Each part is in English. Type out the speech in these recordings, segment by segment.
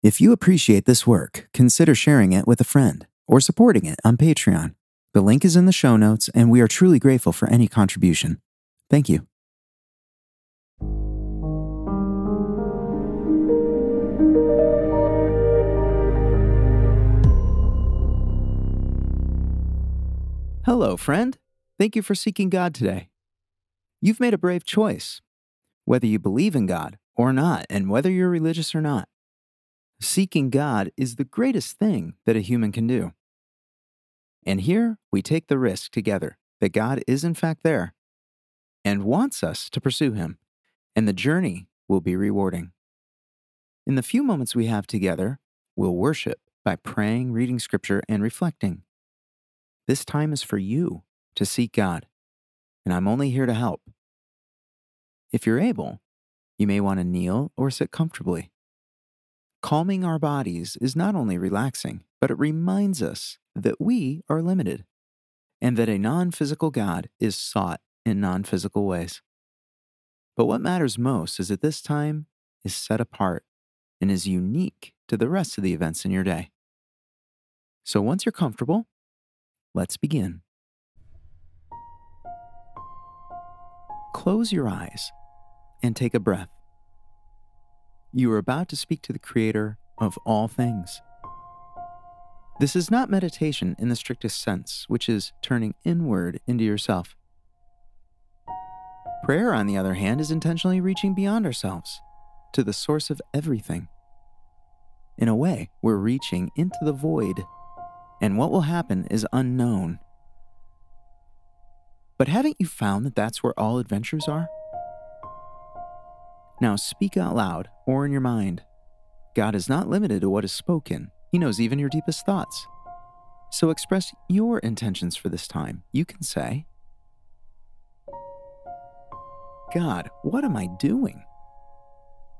If you appreciate this work, consider sharing it with a friend or supporting it on Patreon. The link is in the show notes, and we are truly grateful for any contribution. Thank you. Hello, friend. Thank you for seeking God today. You've made a brave choice, whether you believe in God or not, and whether you're religious or not. Seeking God is the greatest thing that a human can do. And here we take the risk together that God is in fact there and wants us to pursue Him, and the journey will be rewarding. In the few moments we have together, we'll worship by praying, reading scripture, and reflecting. This time is for you to seek God, and I'm only here to help. If you're able, you may want to kneel or sit comfortably. Calming our bodies is not only relaxing, but it reminds us that we are limited and that a non physical God is sought in non physical ways. But what matters most is that this time is set apart and is unique to the rest of the events in your day. So once you're comfortable, let's begin. Close your eyes and take a breath. You are about to speak to the Creator of all things. This is not meditation in the strictest sense, which is turning inward into yourself. Prayer, on the other hand, is intentionally reaching beyond ourselves to the source of everything. In a way, we're reaching into the void, and what will happen is unknown. But haven't you found that that's where all adventures are? Now speak out loud or in your mind. God is not limited to what is spoken, He knows even your deepest thoughts. So express your intentions for this time. You can say, God, what am I doing?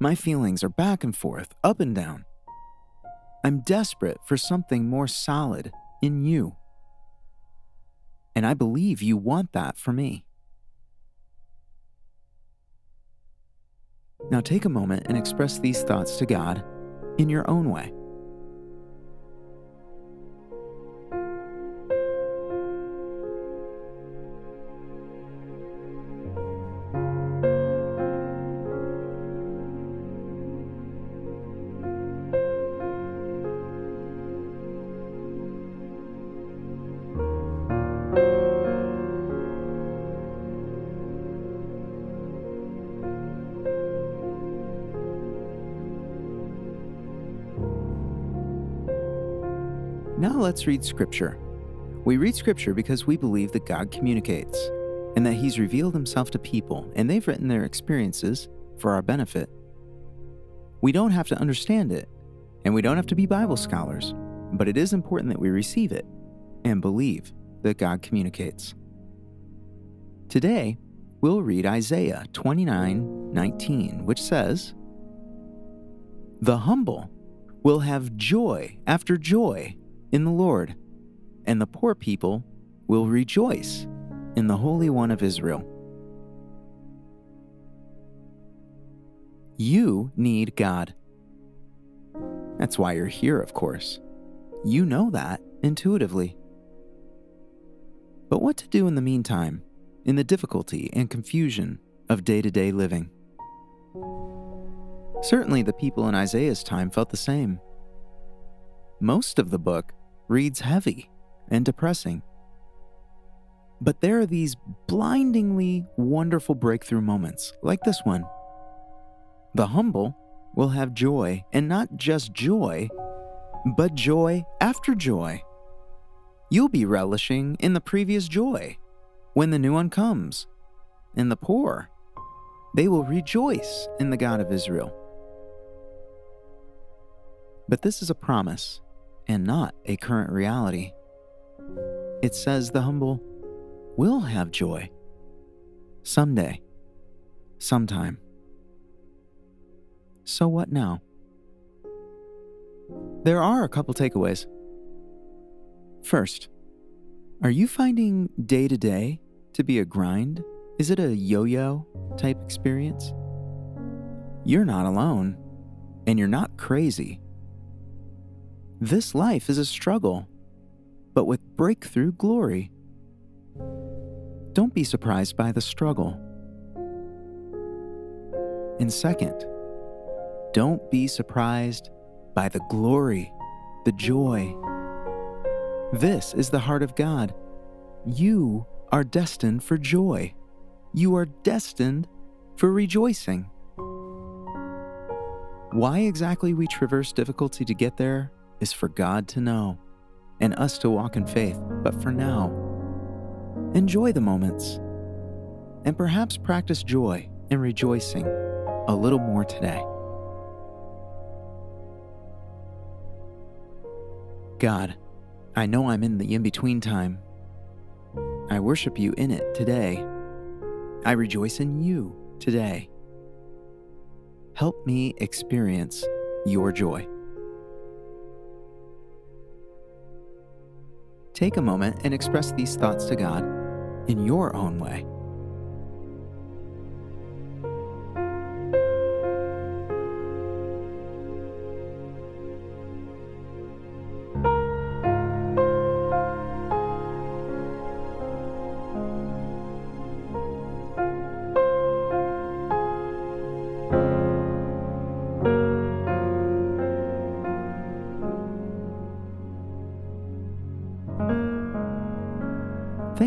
My feelings are back and forth, up and down. I'm desperate for something more solid in you. And I believe you want that for me. Now take a moment and express these thoughts to God in your own way. Let's read Scripture. We read Scripture because we believe that God communicates and that He's revealed Himself to people and they've written their experiences for our benefit. We don't have to understand it and we don't have to be Bible scholars, but it is important that we receive it and believe that God communicates. Today, we'll read Isaiah 29 19, which says, The humble will have joy after joy in the Lord, and the poor people will rejoice in the Holy One of Israel. You need God. That's why you're here, of course. You know that intuitively. But what to do in the meantime, in the difficulty and confusion of day to day living? Certainly, the people in Isaiah's time felt the same. Most of the book reads heavy and depressing. But there are these blindingly wonderful breakthrough moments, like this one. The humble will have joy, and not just joy, but joy after joy. You'll be relishing in the previous joy when the new one comes. And the poor, they will rejoice in the God of Israel. But this is a promise and not a current reality. It says the humble will have joy someday, sometime. So what now? There are a couple takeaways. First, are you finding day to day to be a grind? Is it a yo yo type experience? You're not alone, and you're not crazy This life is a struggle, but with breakthrough glory. Don't be surprised by the struggle. And second, don't be surprised by the glory, the joy. This is the heart of God. You are destined for joy. You are destined for rejoicing. Why exactly we traverse difficulty to get there is for God to know and us to walk in faith. But for now, enjoy the moments and perhaps practice joy and rejoicing a little more today. God, I know I'm in the in between time. I worship you in it today. I rejoice in you today. Help me experience your joy. Take a moment and express these thoughts to God in your own way.